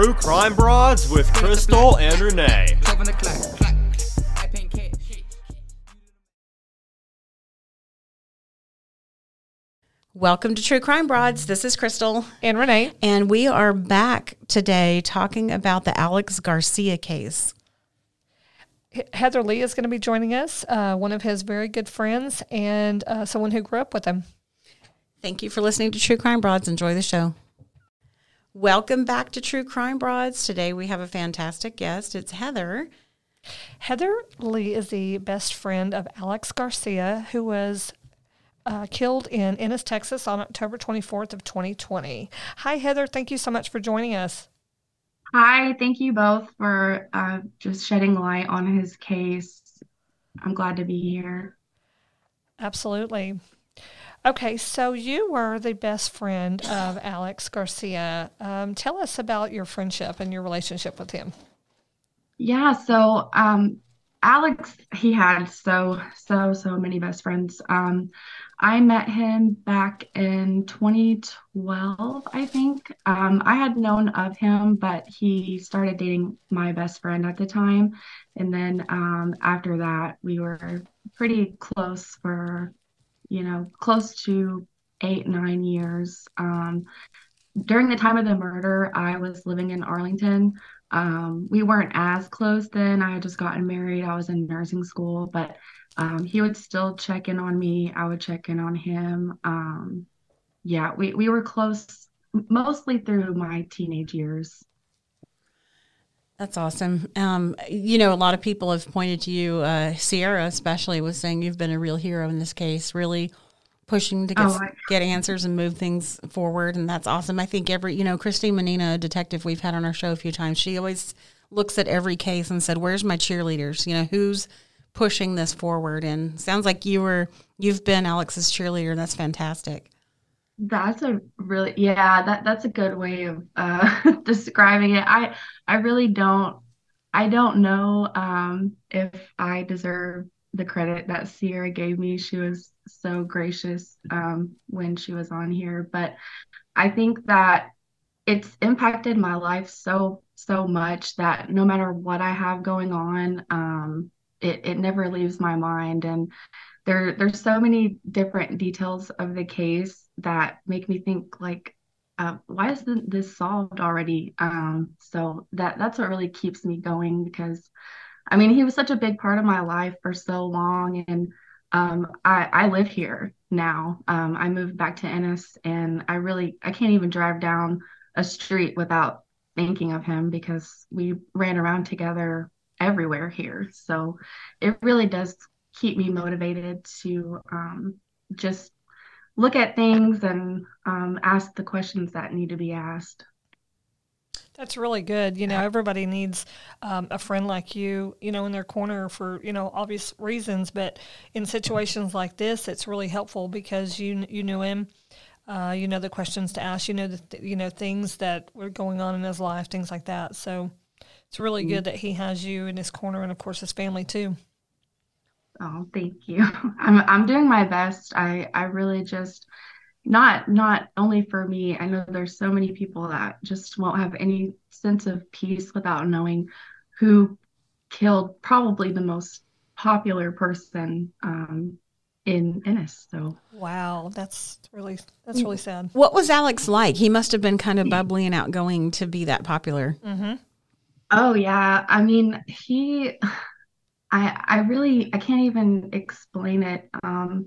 True Crime Broads with Crystal and Renee. Welcome to True Crime Broads. This is Crystal. And Renee. And we are back today talking about the Alex Garcia case. Heather Lee is going to be joining us, uh, one of his very good friends and uh, someone who grew up with him. Thank you for listening to True Crime Broads. Enjoy the show. Welcome back to True Crime Broads. Today we have a fantastic guest. It's Heather. Heather Lee is the best friend of Alex Garcia, who was uh, killed in Ennis, Texas on October 24th of 2020. Hi, Heather. Thank you so much for joining us. Hi, thank you both for uh, just shedding light on his case. I'm glad to be here. Absolutely. Okay, so you were the best friend of Alex Garcia. Um, tell us about your friendship and your relationship with him. Yeah, so um, Alex, he had so, so, so many best friends. Um, I met him back in 2012, I think. Um, I had known of him, but he started dating my best friend at the time. And then um, after that, we were pretty close for, you know, close to eight, nine years. Um, during the time of the murder, I was living in Arlington. Um, we weren't as close then. I had just gotten married. I was in nursing school, but um, he would still check in on me. I would check in on him. Um, yeah, we, we were close mostly through my teenage years. That's awesome. Um, you know, a lot of people have pointed to you, uh, Sierra especially, was saying you've been a real hero in this case, really pushing to get, oh, get answers and move things forward. And that's awesome. I think every, you know, Christine Menina, a detective we've had on our show a few times, she always looks at every case and said, Where's my cheerleaders? You know, who's pushing this forward and sounds like you were you've been Alex's cheerleader that's fantastic. That's a really yeah, that that's a good way of uh describing it. I I really don't I don't know um if I deserve the credit that Sierra gave me. She was so gracious um when she was on here, but I think that it's impacted my life so so much that no matter what I have going on, um, it, it never leaves my mind and there there's so many different details of the case that make me think like uh, why isn't this solved already um, so that that's what really keeps me going because i mean he was such a big part of my life for so long and um, I, I live here now um, i moved back to ennis and i really i can't even drive down a street without thinking of him because we ran around together everywhere here. So it really does keep me motivated to um, just look at things and um, ask the questions that need to be asked. That's really good. You know, everybody needs um, a friend like you, you know, in their corner for, you know, obvious reasons. But in situations like this, it's really helpful because you you knew him, uh, you know the questions to ask, you know the you know things that were going on in his life, things like that. So it's really mm-hmm. good that he has you in his corner and of course his family too. Oh, thank you. I'm I'm doing my best. I I really just not not only for me. I know there's so many people that just won't have any sense of peace without knowing who killed probably the most popular person um, in Ennis. So wow, that's really that's really sad. What was Alex like? He must have been kind of bubbly and outgoing to be that popular. Mm-hmm. Oh yeah. I mean, he I I really I can't even explain it. Um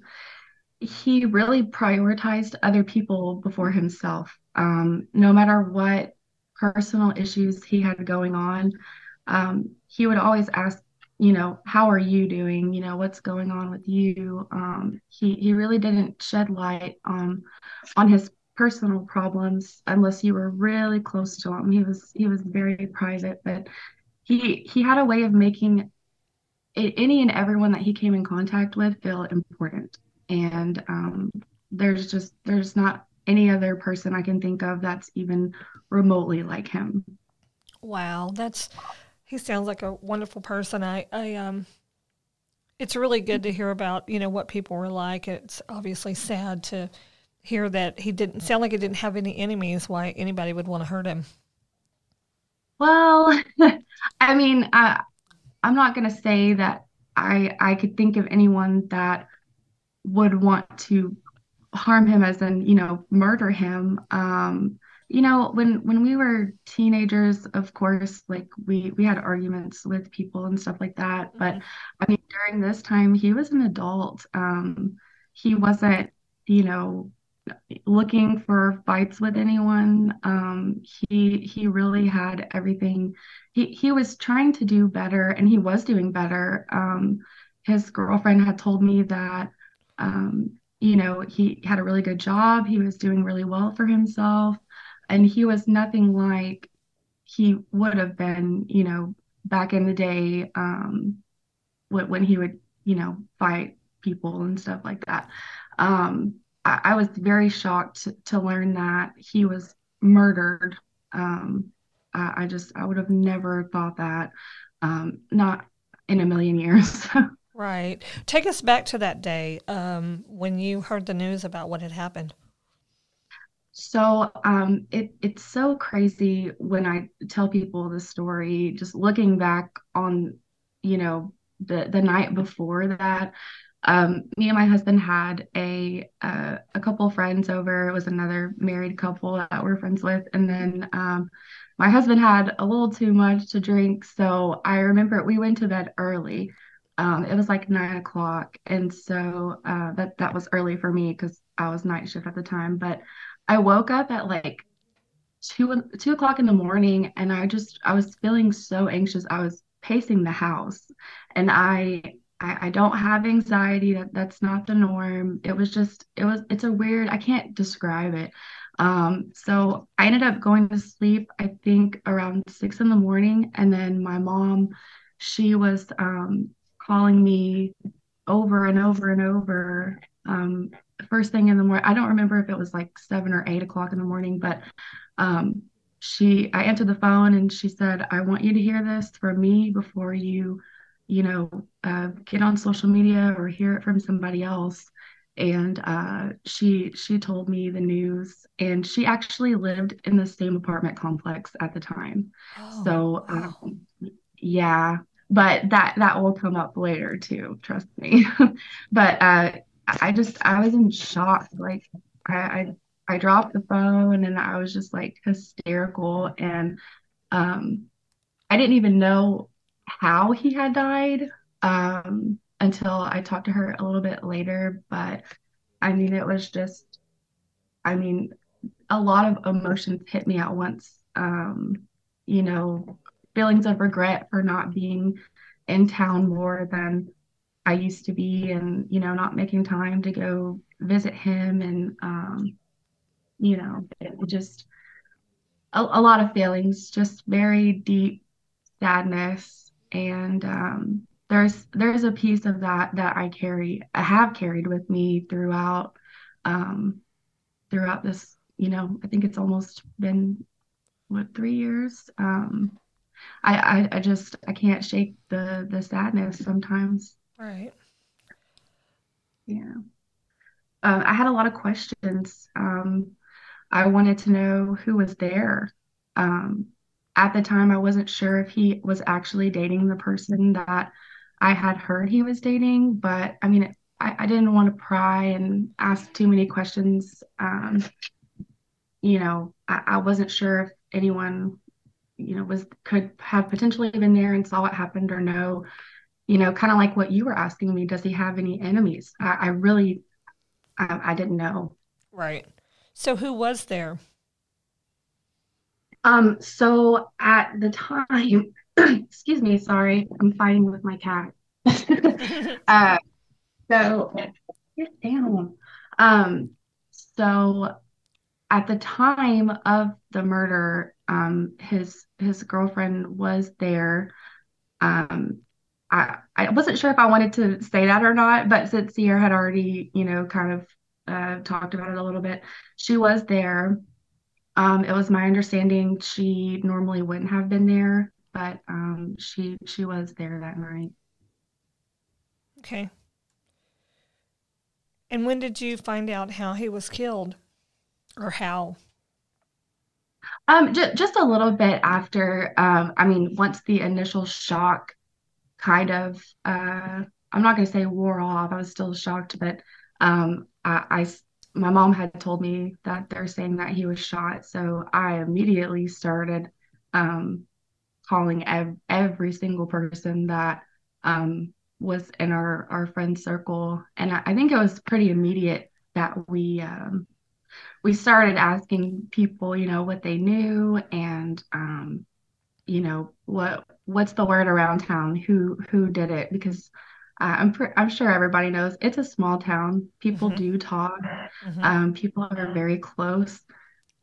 he really prioritized other people before himself. Um no matter what personal issues he had going on, um he would always ask, you know, how are you doing? You know, what's going on with you? Um he he really didn't shed light on on his personal problems unless you were really close to him. He was he was very private, but he he had a way of making any and everyone that he came in contact with feel important. And um, there's just there's not any other person I can think of that's even remotely like him. Wow, that's he sounds like a wonderful person. I I um it's really good to hear about, you know, what people were like. It's obviously sad to hear that he didn't sound like he didn't have any enemies. Why anybody would want to hurt him? Well, I mean, I, I'm not going to say that I I could think of anyone that would want to harm him as in, you know, murder him. Um, you know, when when we were teenagers, of course, like we we had arguments with people and stuff like that. But Mm-hmm. I mean, during this time, he was an adult. Um, he wasn't, you know, looking for fights with anyone. Um, he he really had everything. He he was trying to do better, and he was doing better. Um, his girlfriend had told me that, um, you know, he had a really good job. He was doing really well for himself, and he was nothing like he would have been, you know, back in the day, um, when when he would, you know, fight people and stuff like that. Um, I, I was very shocked to, to learn that he was murdered. Um, I, I just, I would have never thought that, um, not in a million years. Right. Take us back to that day um, when you heard the news about what had happened. So, um, it it's so crazy when I tell people the story, just looking back on, you know, the the night before that. Um, me and my husband had a uh, a couple friends over. It was another married couple that we're friends with, and then um, my husband had a little too much to drink. So I remember we went to bed early. Um, it was like nine o'clock, and so uh, that that was early for me because I was night shift at the time. But I woke up at like two two o'clock in the morning, and I just I was feeling so anxious. I was pacing the house, and I I, I don't have anxiety. That that's not the norm. It was just it was it's a weird. I can't describe it. Um, so I ended up going to sleep. I think around six in the morning, and then my mom, she was um calling me over and over and over. Um, first thing in the morning. I don't remember if it was like seven or eight o'clock in the morning, but um, she, I answered the phone and she said, I want you to hear this from me before you, you know, uh, get on social media or hear it from somebody else. And uh, she she told me the news, and she actually lived in the same apartment complex at the time. Oh, So wow. um, yeah, but that that will come up later too, trust me. But uh I just I was in shock. Like I I, I dropped the phone and I was just like hysterical and um I didn't even know how he had died um until I talked to her a little bit later, but I mean it was just I mean a lot of emotions hit me at once. Um, you know, feelings of regret for not being in town more than I used to be, and you know, not making time to go visit him, and um, you know, it just a, a lot of feelings, just very deep sadness, and um, there's there's a piece of that that I carry, I have carried with me throughout. Um, throughout this, you know, I think it's almost been what three years. Um, I, I I just I can't shake the the sadness sometimes. Right. Yeah. Uh, I had a lot of questions. Um, I wanted to know who was there. Um, at the time, I wasn't sure if he was actually dating the person that I had heard he was dating, but I mean, I, I didn't want to pry and ask too many questions. Um, you know, I, I wasn't sure if anyone, you know, was could have potentially been there and saw what happened or no. You know, kind of like what you were asking me, does he have any enemies? I, I really, I, I didn't know. Right. So who was there? Um, so at the time, excuse me, sorry, I'm fighting with my cat. Uh, so get down. Um, so at the time of the murder, um, his his girlfriend was there. Um, I I wasn't sure if I wanted to say that or not, but since Sierra had already, you know, kind of uh, talked about it a little bit, she was there. Um, it was my understanding she normally wouldn't have been there, but um, she she was there that night. Okay. And when did you find out how he was killed or how? Um, just just a little bit after. Um, I mean, once the initial shock kind of, uh, I'm not going to say wore off. I was still shocked, but um, I, I, my mom had told me that they're saying that he was shot, so I immediately started um, calling ev- every single person that um, was in our our friend circle, and I, I, think it was pretty immediate that we um, we started asking people, you know, what they knew and um, you know what what's the word around town? Who who did it? Because uh, I'm pr- I'm sure everybody knows it's a small town. People mm-hmm. do talk. Mm-hmm. Um, people are very close.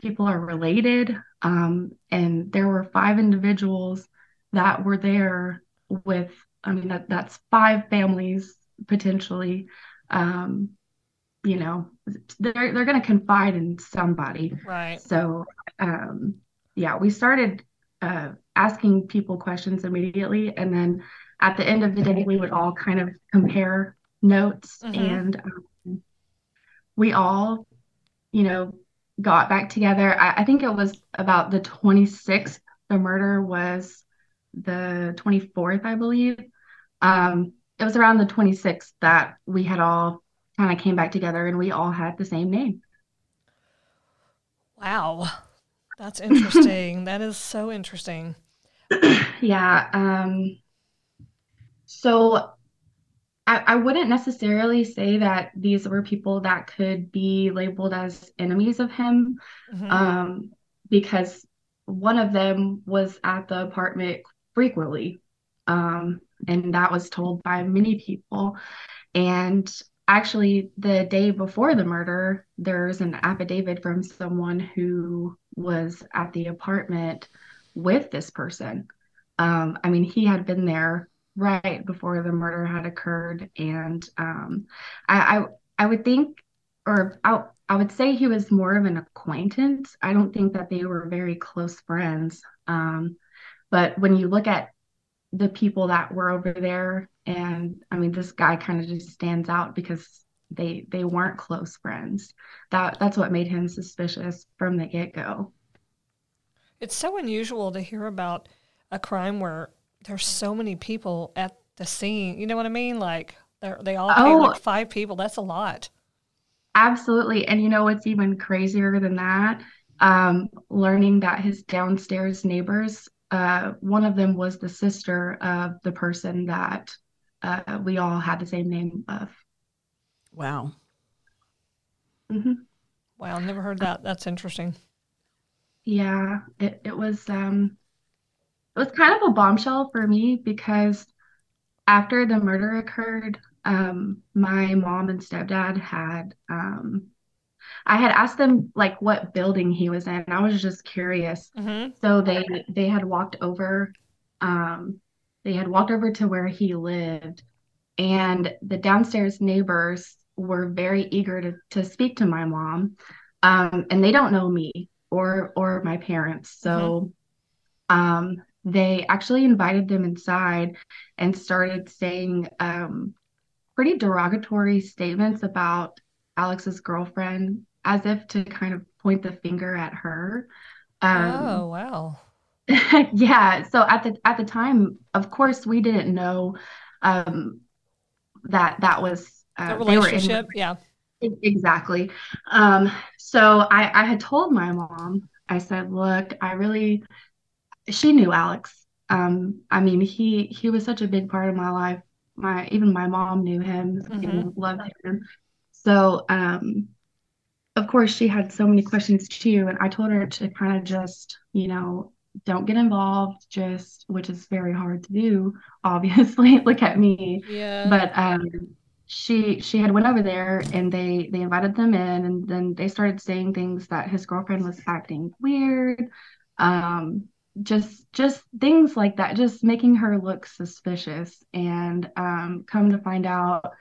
People are related. Um, and there were five individuals that were there with. I mean that that's five families potentially. Um, you know, they're they're going to confide in somebody. Right. So, um, yeah, we started uh, asking people questions immediately. And then at the end of the day, we would all kind of compare notes mm-hmm. and um, we all, you know, got back together. I, I, think it was about the 26th. The murder was the 24th, I believe. Um, it was around the 26th that we had all kind of came back together and we all had the same name. Wow. That's interesting. that is so interesting. Yeah. Um, so I, I wouldn't necessarily say that these were people that could be labeled as enemies of him mm-hmm. um, because one of them was at the apartment frequently. Um, and that was told by many people. And actually the day before the murder there's an affidavit from someone who was at the apartment with this person um, i mean he had been there right before the murder had occurred. And um, I, I, I would think or I, I would say he was more of an acquaintance. I don't think that they were very close friends. Um, but when you look at the people that were over there and i mean this guy kind of just stands out because they they weren't close friends. That that's what made him suspicious from the get-go. It's so unusual to hear about a crime where there's so many people at the scene you know what i mean like they all came oh, like five people that's a lot absolutely and you know what's even crazier than that um, learning that his downstairs neighbors uh, one of them was the sister of the person that uh, we all had the same name of. Wow. Mm-hmm. Wow, never heard that. That's interesting. Yeah, it, it was um it was kind of a bombshell for me because after the murder occurred, um, my mom and stepdad had um I had asked them like what building he was in. I was just curious. Mm-hmm. So they they had walked over, um, they had walked over to where he lived, and the downstairs neighbors were very eager to to speak to my mom, um, and they don't know me or or my parents, so. Mm-hmm. Um, they actually invited them inside and started saying um, pretty derogatory statements about Alex's girlfriend as if to kind of point the finger at her. Um, oh wow. yeah. So at the at the time, of course, we didn't know um, that that was uh, the relationship. In, yeah. Exactly. Um, so I, I had told my mom. I said, "Look, I really." She knew Alex. Um, I mean, he he was such a big part of my life. My even my mom knew him mm-hmm. and loved him. So um, of course, she had so many questions too. And I told her to kind of just, you know, don't get involved, just, which is very hard to do, obviously. Look at me. Yeah. But, um, she she had went over there and they they invited them in and then they started saying things that his girlfriend was acting weird um just just things like that just making her look suspicious. And um come to find out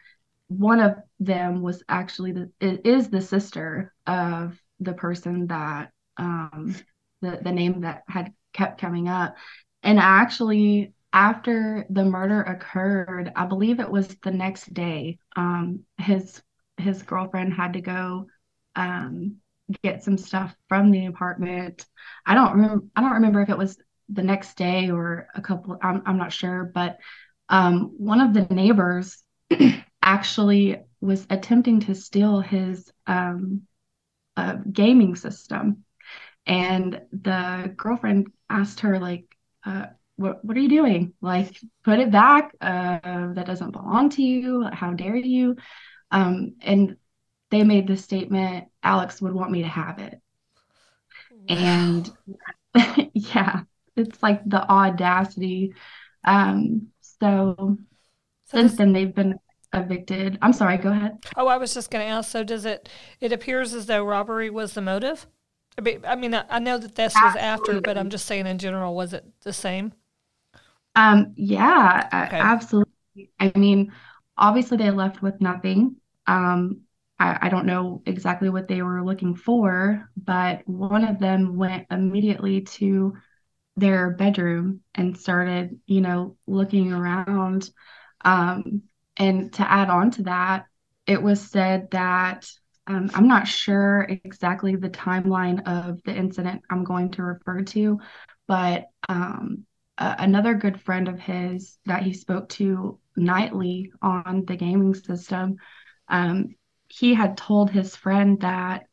one of them was actually the is the sister of the person that um the the name that had kept coming up. And actually after the murder occurred i believe it was the next day um his his girlfriend had to go um get some stuff from the apartment. I don't remember. I don't remember if it was the next day or a couple. I'm I'm not sure, but um, one of the neighbors actually was attempting to steal his um, uh, gaming system, and the girlfriend asked her like, uh, "What what are you doing? Like, put it back. Uh, that doesn't belong to you. How dare you?" Um, and they made the statement, "Alex would want me to have it," and yeah, it's like the audacity. Um, so, so since then, they've been evicted. I'm sorry, go ahead. Oh, I was just going to ask. So, does it? It appears as though robbery was the motive. I mean, I, mean, I know that this Absolutely. was after, but I'm just saying in general, was it the same? Um, yeah, okay. absolutely. I mean, obviously they left with nothing. Um, I, I don't know exactly what they were looking for, but one of them went immediately to their bedroom and started, you know, looking around. Um, and to add on to that, it was said that um, I'm not sure exactly the timeline of the incident I'm going to refer to, but um, another good friend of his that he spoke to nightly on the gaming system, um, he had told his friend that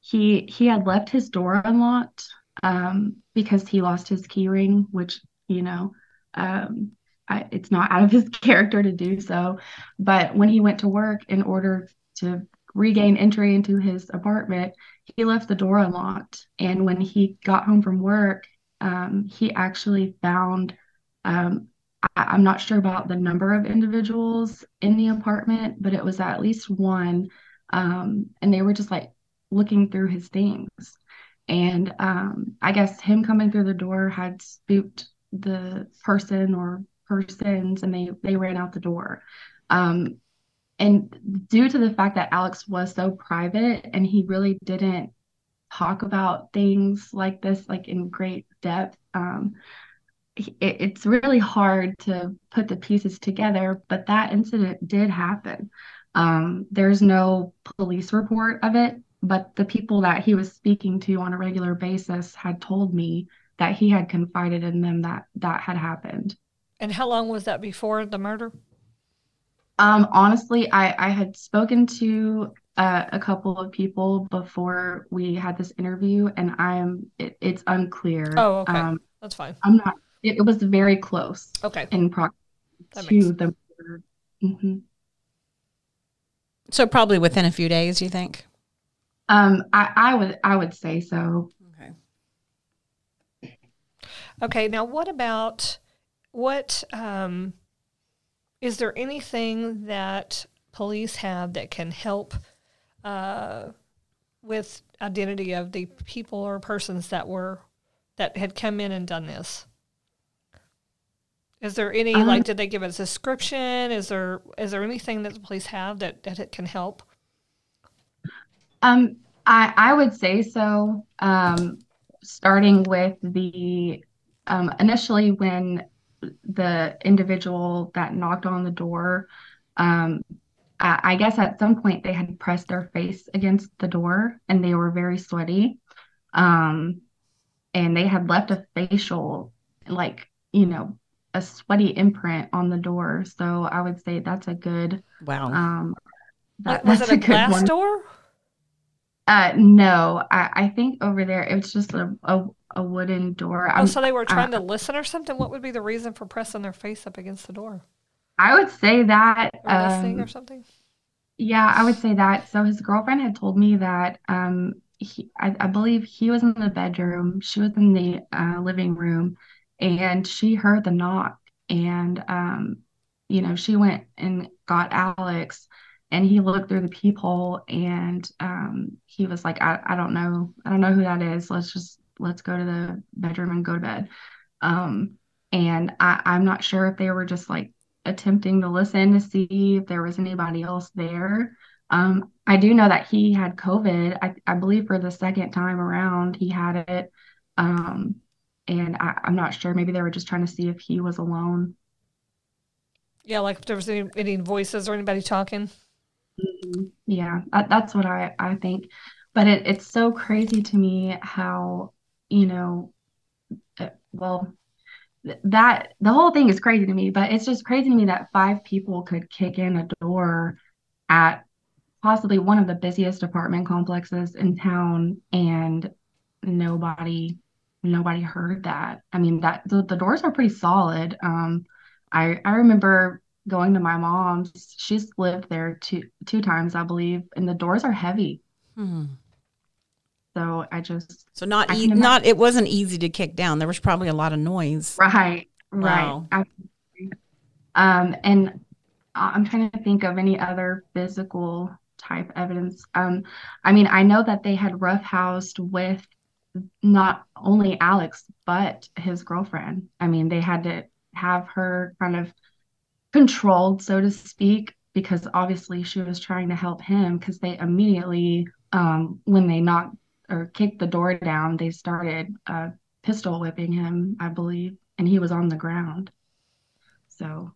he he had left his door unlocked um, because he lost his keyring, which you know um, I, it's not out of his character to do so. But when he went to work, in order to regain entry into his apartment, he left the door unlocked. And when he got home from work, um, he actually found. Um, I, am not sure about the number of individuals in the apartment, but it was at least one. Um, and they were just like looking through his things. And um, I guess him coming through the door had spooked the person or persons, and they they ran out the door. Um, and due to the fact that Alex was so private and he really didn't talk about things like this like in great depth, um, it's really hard to put the pieces together. But that incident did happen. Um, there's no police report of it, but the people that he was speaking to on a regular basis had told me that he had confided in them that that had happened. And how long was that before the murder? Um, honestly, I, I had spoken to uh, a couple of people before we had this interview, and I'm it, it's unclear. Oh, okay, um, that's fine. I'm not. It, it was very close. Okay. In proximity to the murder. Mm-hmm. So probably within a few days, you think? Um, I, I would I would say so. Okay. Okay. Now, what about what um, is there anything that police have that can help uh, with identity of the people or persons that were that had come in and done this? Is there any um, like did they give a description? Is there is there anything that the police have that that it can help? Um, I I would say so. Um, starting with the um, initially when the individual that knocked on the door, um, I, I guess at some point they had pressed their face against the door and they were very sweaty, um, and they had left a facial like you know a sweaty imprint on the door. So I would say that's a good wow. Um, that, was it a, a glass one. door? Uh, no, I, I think over there it was just a, a, a wooden door. Oh, so they were trying uh, to listen or something? What would be the reason for pressing their face up against the door? I would say that. Or um, listening or something? Yeah, I would say that. So his girlfriend had told me that um, he, I, I believe he was in the bedroom, she was in the uh, living room, and she heard the knock. And, um, you know, she went and got Alex and he looked through the peephole and um, he was like I, I don't know i don't know who that is. Let's just let's go to the bedroom and go to bed. Um, and I, i'm not sure if they were just like attempting to listen to see if there was anybody else there. Um, i do know that he had covid. I, I believe for the second time around he had it. Um, and I, i'm not sure maybe they were just trying to see if he was alone yeah like if there was any, any voices or anybody talking Mm-hmm. Yeah, that, that's what I, I think. but it, it's so crazy to me how, you know, uh, well, that the whole thing is crazy to me, but it's just crazy to me that five people could kick in a door at possibly one of the busiest apartment complexes in town and nobody nobody heard that. I mean that the, the doors are pretty solid. Um I I remember going to my mom's. She's lived there two two times, I believe, and the doors are heavy. Hmm. So I just so not e- not it wasn't easy to kick down. There was probably a lot of noise. Right, right. Wow. Um, and I'm trying to think of any other physical type evidence. Um, I mean, I know that they had roughhoused with not only Alex but his girlfriend. I mean, they had to have her kind of controlled, so to speak, because obviously she was trying to help him because they immediately, um, when they knocked or kicked the door down, they started uh, pistol whipping him, I believe, and he was on the ground. So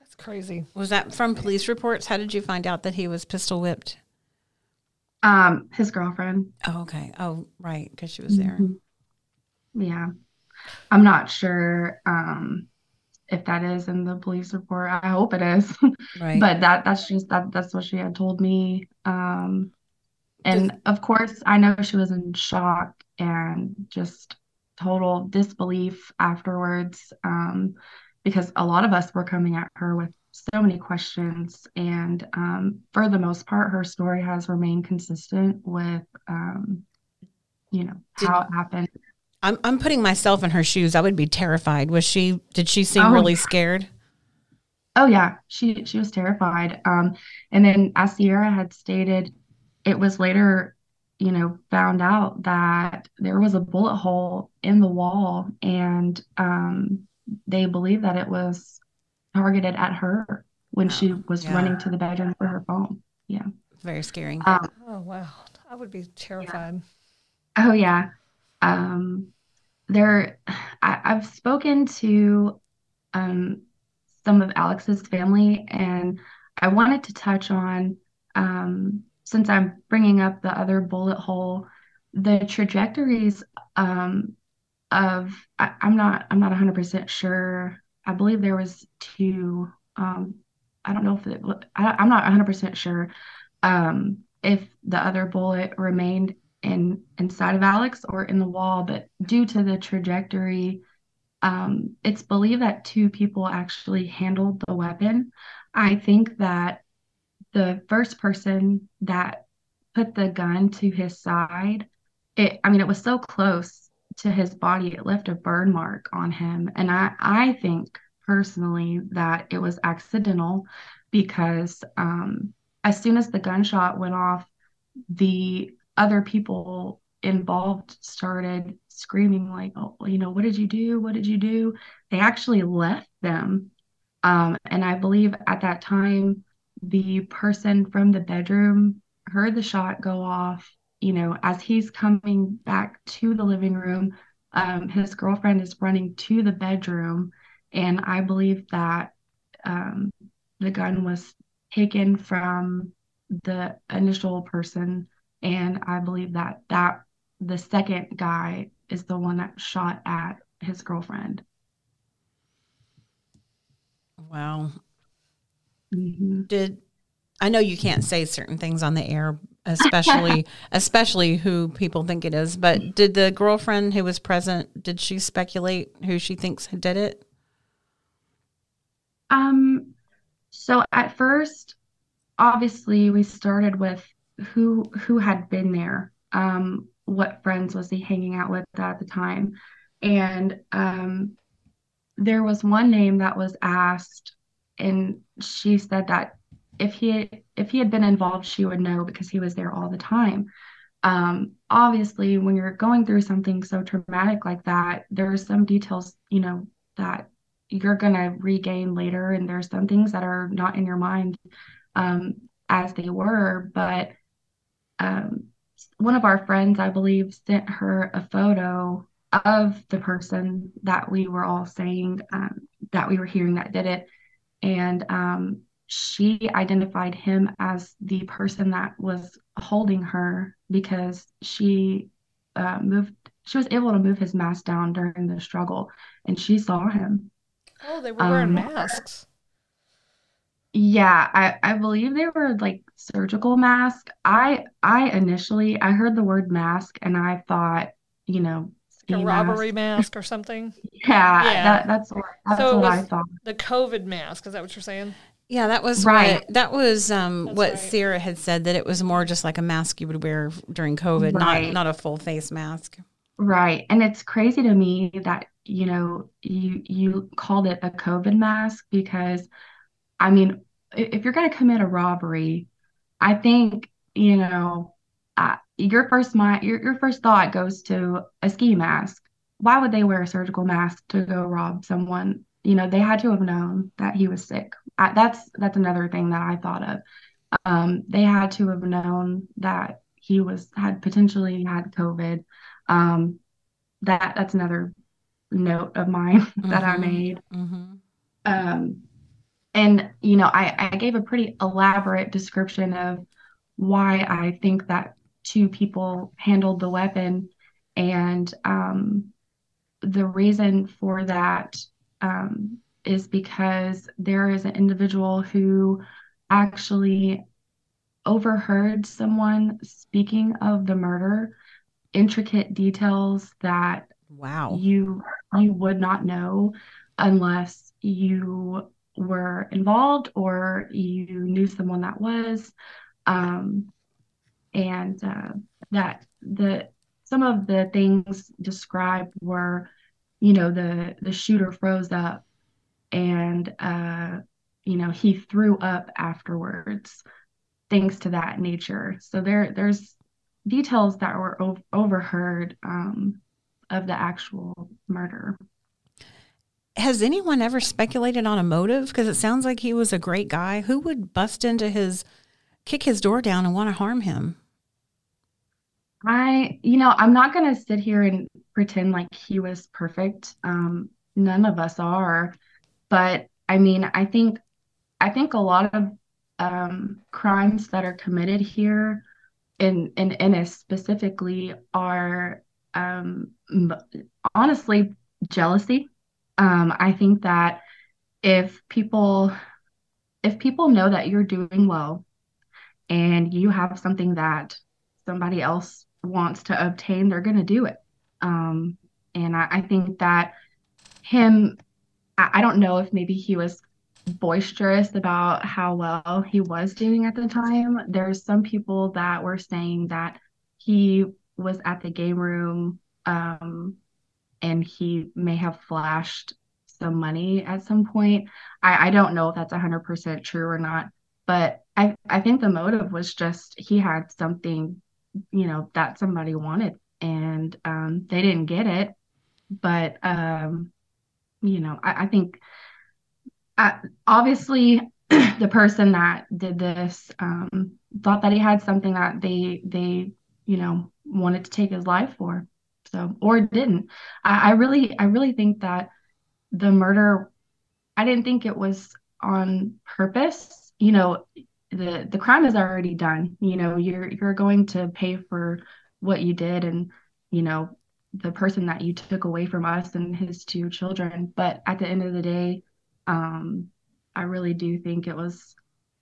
that's crazy. Was that from police reports? How did you find out that he was pistol whipped? Um, his girlfriend. Oh, okay. Oh, right, because she was there. Mm-hmm. Yeah, I'm not sure. Um, if that is in the police report. I hope it is. Right. but that that's just that that's what she had told me. Um and of course I know she was in shock and just total disbelief afterwards. Um because a lot of us were coming at her with so many questions and um for the most part her story has remained consistent with um you know Did, how it happened I'm I'm putting myself in her shoes. I would be terrified. Was she? Did she seem oh, really scared? Oh yeah, she she was terrified. Um, and then as Sierra had stated, it was later, you know, found out that there was a bullet hole in the wall, and um, they believe that it was targeted at her when oh, she was yeah. running to the bedroom for her phone. Yeah, very scary. Um, oh wow, I would be terrified. Yeah. Oh yeah um, there, I, have spoken to um, some of Alex's family, and I wanted to touch on um, since I'm bringing up the other bullet hole, the trajectories um, of I, am not I'm not 100 percent sure. I believe there was two. Um, I don't know if it, I, am not 100 percent sure um, if the other bullet remained in inside of Alex or in the wall, but due to the trajectory, um, it's believed that two people actually handled the weapon. I think that the first person that put the gun to his side, it I mean it was so close to his body, it left a burn mark on him. And I, I think personally that it was accidental because um, as soon as the gunshot went off, the other people involved started screaming like oh you know what did you do? What did you do? They actually left them. Um, and i believe at that time the person from the bedroom heard the shot go off you know as he's coming back to the living room um, his girlfriend is running to the bedroom and i believe that um, the gun was taken from the initial person and I believe that that the second guy is the one that shot at his girlfriend. Wow. Mm-hmm. Did I know you can't say certain things on the air, especially especially who people think it is, but did the girlfriend who was present did she speculate who she thinks did it? Um so at first obviously we started with who who had been there, um, what friends was he hanging out with at the time, and um, there was one name that was asked, and she said that if he if he had been involved, she would know because he was there all the time. Um, obviously, when you're going through something so traumatic like that, there are some details, you know, that you're gonna regain later, and there's some things that are not in your mind um, as they were, but um, one of our friends, I believe, sent her a photo of the person that we were all saying um, that we were hearing that did it. And um, she identified him as the person that was holding her because she uh, moved she was able to move his mask down during the struggle and she saw him. Oh they were wearing um, masks. Yeah i i believe they were like surgical mask. I i initially i heard the word mask and i thought you know a robbery mask. mask or something? Yeah, yeah. That, that's that's so what i thought. the covid mask is that what you're saying yeah, that was right. What, that was um, what right. Sierra had said that it was more just like a mask you would wear during COVID, right. not not a full face mask. Right, and it's crazy to me that you know you you called it a COVID mask because, I mean, if you're going to commit a robbery, I think you know uh, your first mind your your first thought goes to a ski mask. Why would they wear a surgical mask to go rob someone? You know, they had to have known that he was sick I, that's that's another thing that I thought of. Um, they had to have known that he was had potentially had COVID. Um, that that's another note of mine mm-hmm. that I mm-hmm. made. Mm-hmm. Um, and you know, I, I gave a pretty elaborate description of why I think that two people handled the weapon, and um, the reason for that um, is because there is an individual who actually overheard someone speaking of the murder, intricate details that wow. you you would not know unless you were involved or you knew someone that was. Um, and uh, that the some of the things described were you know the the shooter froze up and uh, you know he threw up afterwards things to that nature. So there there's details that were o- overheard um, of the actual murder. Has anyone ever speculated on a motive? Because it sounds like he was a great guy. Who would bust into his kick his door down and want to harm him i you know i'm not going to sit here and pretend like he was perfect um, none of us are but I mean, I think I think a lot of um, crimes that are committed here in in Ennis specifically are um, honestly jealousy. Um, I think that if people if people know that you're doing well and you have something that somebody else wants to obtain, they're going to do it. Um, and I, I think that him I don't know if maybe he was boisterous about how well he was doing at the time. There's some people that were saying that he was at the game room um, and he may have flashed some money at some point. I, I don't know if that's 100% true or not, but I, I think the motive was just he had something, you know, that somebody wanted and um, they didn't get it. But um, you know, I, I think uh, obviously the person that did this um, thought that he had something that they they you know wanted to take his life for, so or didn't. I, I really I really think that the murder. I didn't think it was on purpose. You know, the the crime is already done. You know, you're you're going to pay for what you did, and you know the person that you took away from us and his two children. But at the end of the day, um, I really do think it was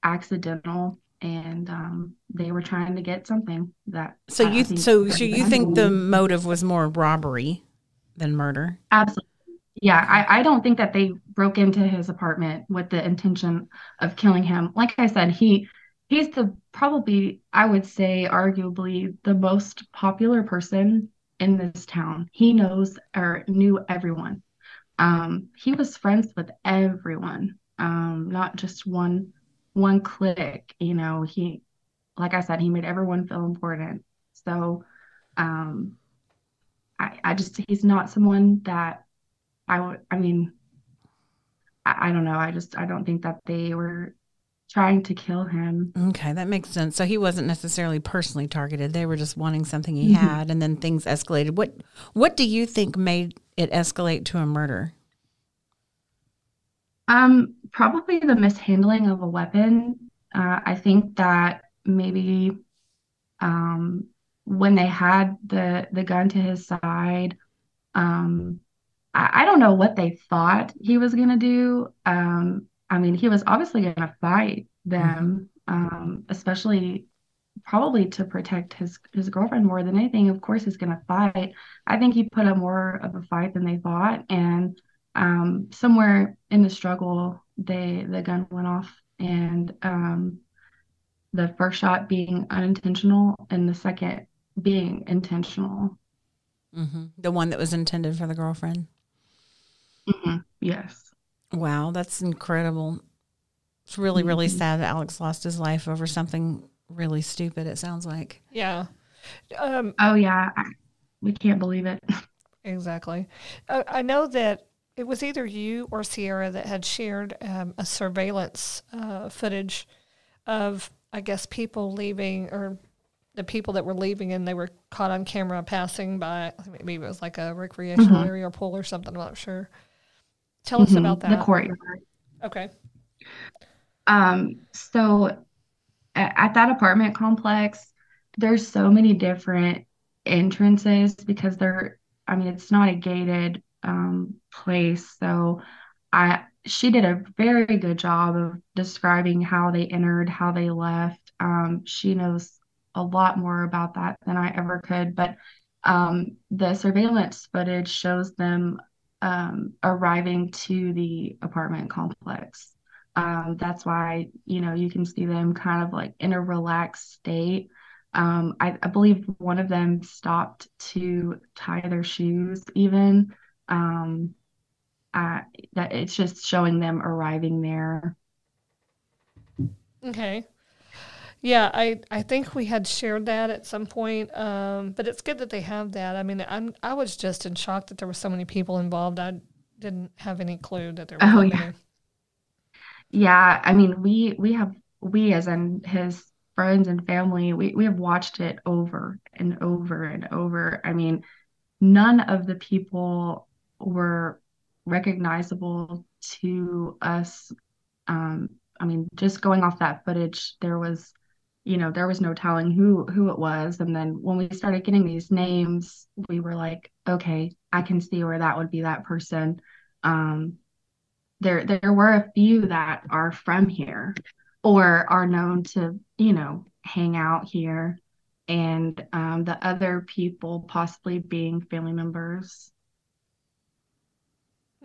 accidental and um, they were trying to get something that so you so so you think the motive was more robbery than murder absolutely yeah I, I don't think that they broke into his apartment with the intention of killing him like i said he he's the probably i would say arguably the most popular person in this town. He knows or knew everyone. Um, he was friends with everyone, um, not just one one clique. You know, he, like I said, he made everyone feel important. So, um, I, I just he's not someone that I would. I mean, I, I don't know. I just I don't think that they were trying to kill him. Okay, that makes sense. So he wasn't necessarily personally targeted. They were just wanting something he mm-hmm. had and then things escalated. What what do you think made it escalate to a murder? Um, probably the mishandling of a weapon. Uh, I think that maybe um, when they had the the gun to his side, um, I, I don't know what they thought he was gonna do. Um, I mean, he was obviously gonna fight them, um, especially probably to protect his his girlfriend more than anything. Of course, he's gonna fight. I think he put up more of a fight than they thought, and um, somewhere in the struggle, they the gun went off, and um, the first shot being unintentional, and the second being intentional. Mm-hmm. The one that was intended for the girlfriend. Yes. Wow, that's incredible. It's really, really mm-hmm. sad that Alex lost his life over something really stupid, it sounds like. Yeah. Um, oh, yeah. I, we can't believe it. Exactly. Uh, I know that it was either you or Sierra that had shared um, a surveillance uh, footage of, I guess, people leaving or the people that were leaving and they were caught on camera passing by. Maybe it was like a recreational mm-hmm. area or pool or something. I'm not sure. Tell mm-hmm. us about that. The courtyard. Okay. Um, so at that apartment complex, there's so many different entrances because they're, I mean, it's not a gated um, place. So I, she did a very good job of describing how they entered, how they left. Um, she knows a lot more about that than I ever could. But um, the surveillance footage shows them um, arriving to the apartment complex. Um, that's why, you know, you can see them kind of like in a relaxed state. Um, I, I, believe one of them stopped to tie their shoes, even. Um, uh, that it's just showing them arriving there. Okay. Yeah, I, I think we had shared that at some point, um, but it's good that they have that. I mean, I'm I was just in shock that there were so many people involved. I didn't have any clue that there were. Oh yeah. Yeah, I mean, we we have we as in his friends and family, we we have watched it over and over and over. I mean, none of the people were recognizable to us. Um, I mean, just going off that footage, there was, you know, there was no telling who who it was. And then when we started getting these names, we were like, okay, I can see where that would be that person. Um, there there were a few that are from here or are known to you know hang out here and um, the other people possibly being family members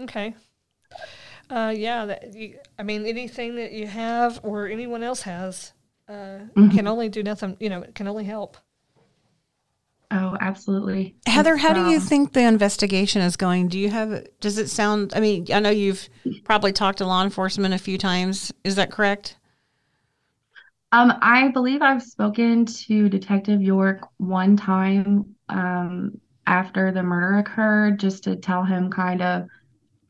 okay uh, yeah that i mean anything that you have or anyone else has uh, mm-hmm. can only do nothing you know can only help Oh, absolutely. Heather, how do you think the investigation is going? Do you have, does it sound, I mean, I know you've probably talked to law enforcement a few times. Is that correct? Um, I believe I've spoken to Detective York one time um, after the murder occurred, just to tell him kind of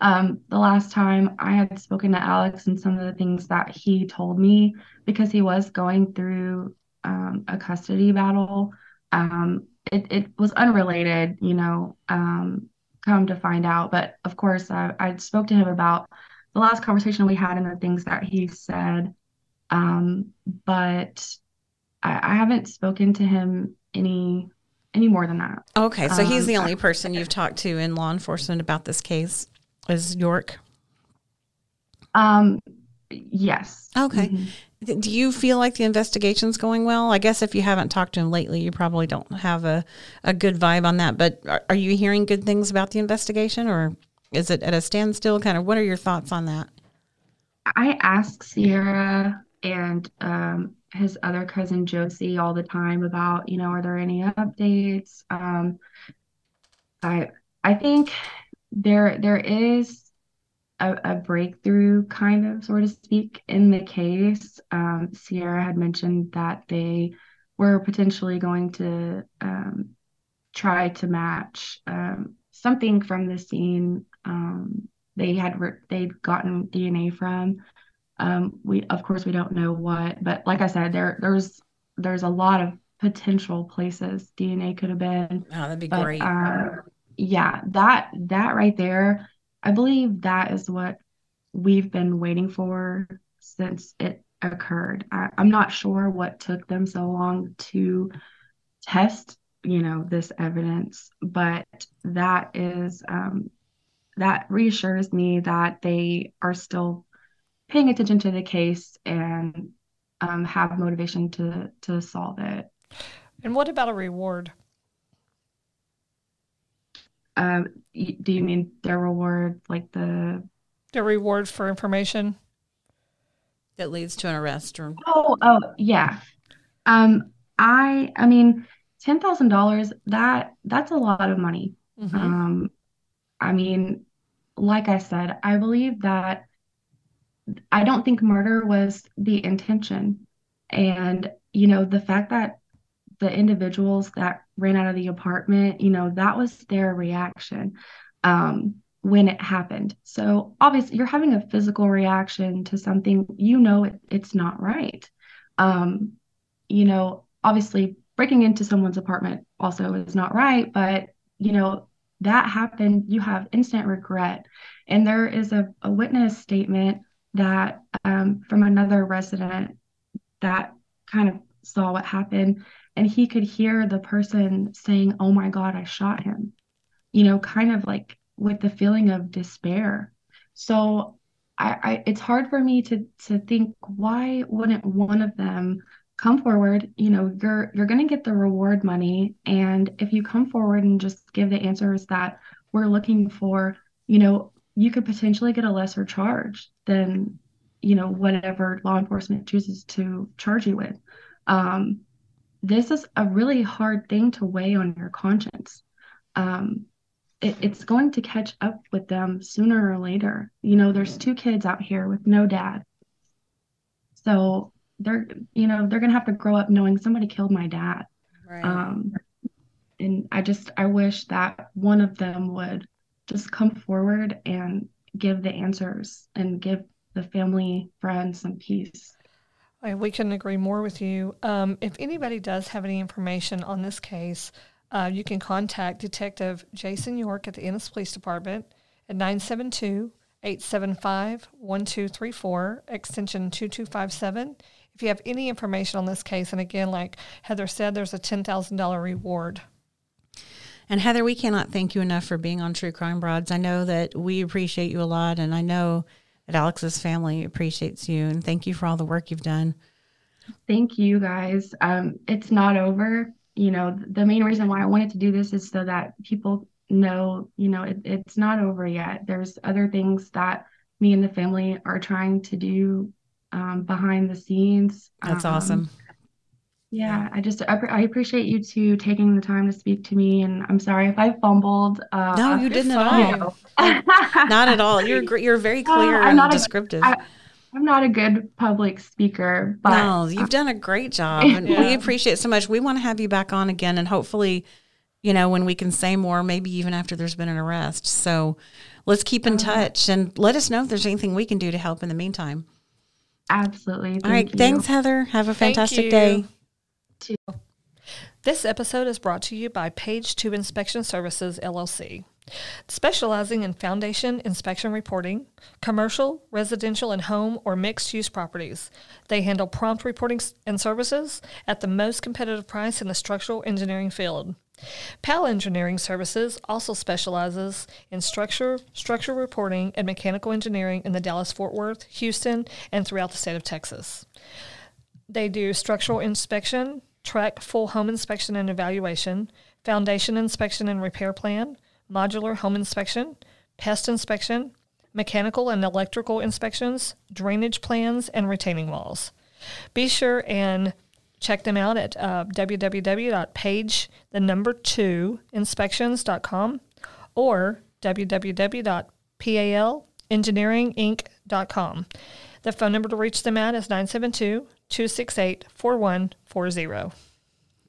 um, the last time I had spoken to Alex and some of the things that he told me because he was going through um, a custody battle. Um, it, it was unrelated, you know, um, come to find out. But of course, I, I spoke to him about the last conversation we had and the things that he said. Um, but I, I haven't spoken to him any any more than that. Okay, so um, he's the only person you've talked to in law enforcement about this case is York. Um, yes. Okay. Mm-hmm. Do you feel like the investigation's going well? I guess if you haven't talked to him lately, you probably don't have a, a good vibe on that. But are, are you hearing good things about the investigation or is it at a standstill? Kind of what are your thoughts on that? I ask Sierra and um, his other cousin Josie all the time about, you know, are there any updates? Um, I I think there there is a, a, breakthrough, kind of, sort of speak, in the case. Um, Sierra had mentioned that they were potentially going to um, try to match um, something from the scene um, they had re- they'd gotten DNA from. Um, we of course we don't know what, but like I said, there there's there's a lot of potential places DNA could have been. Oh, that'd be but, great. Uh, yeah, that that right there I believe that is what we've been waiting for since it occurred. I, I'm not sure what took them so long to test, you know, this evidence, but that is um, that reassures me that they are still paying attention to the case and um, have motivation to to solve it. And what about a reward? Um, do you mean their reward, like the the reward for information that leads to an arrest? Or oh, oh, yeah. Um, I, I mean, ten thousand dollars. That that's a lot of money. Mm-hmm. Um, I mean, like I said, I believe that I don't think murder was the intention. And, you know, the fact that the individuals that ran out of the apartment, you know, that was their reaction um, when it happened. So obviously, you're having a physical reaction to something, you know, it, it's not right. Um, you know, obviously, breaking into someone's apartment also is not right, but, you know, that happened, you have instant regret. And there is a, a witness statement that um, from another resident that kind of saw what happened and he could hear the person saying oh my god i shot him you know kind of like with the feeling of despair. So I, I it's hard for me to to think why wouldn't one of them come forward? You know you're you're going to get the reward money and if you come forward and just give the answers that we're looking for you know you could potentially get a lesser charge than you know whatever law enforcement chooses to charge you with. Um, this is a really hard thing to weigh on your conscience um, it, it's going to catch up with them sooner or later you know there's two kids out here with no dad so they're you know they're gonna have to grow up knowing somebody killed my dad right. um, and i just i wish that one of them would just come forward and give the answers and give the family, friends some peace. We couldn't agree more with you. Um, if anybody does have any information on this case, uh, you can contact Detective Jason York at the Ennis Police Department at 972 875 1234, extension 2257. If you have any information on this case, and again, like Heather said, there's a $10,000 reward. And Heather, we cannot thank you enough for being on True Crime Broads. I know that we appreciate you a lot, and I know that Alex's family appreciates you. And thank you for all the work you've done. Thank you, guys. Um, it's not over. You know, the main reason why I wanted to do this is so that people know, you know, it, it's not over yet. There's other things that me and the family are trying to do um, behind the scenes. That's um, awesome. Yeah, I just I appreciate you two taking the time to speak to me, and I'm sorry if I fumbled. Uh, no, you didn't at all. not at all. You're you're very clear uh, and descriptive. A, I, I'm not a good public speaker, but no, you've done a great job, and yeah. we appreciate so much. We want to have you back on again, and hopefully, you know, when we can say more, maybe even after there's been an arrest. So, let's keep in touch and let us know if there's anything we can do to help in the meantime. Absolutely. Thank all right. You. Thanks, Heather. Have a fantastic day to. This episode is brought to you by Page 2 Inspection Services, LLC. Specializing in foundation inspection reporting, commercial, residential, and home or mixed use properties. They handle prompt reporting and services at the most competitive price in the structural engineering field. PAL Engineering Services also specializes in structure, structure reporting, and mechanical engineering in the Dallas Fort Worth, Houston, and throughout the state of Texas. They do structural inspection, track full home inspection and evaluation, foundation inspection and repair plan, modular home inspection, pest inspection, mechanical and electrical inspections, drainage plans, and retaining walls. Be sure and check them out at uh, www.page the number two inspections.com or www.palengineeringinc.com. The phone number to reach them at is 972 268 4140.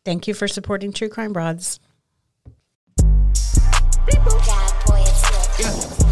Thank you for supporting True Crime Broads. Yo,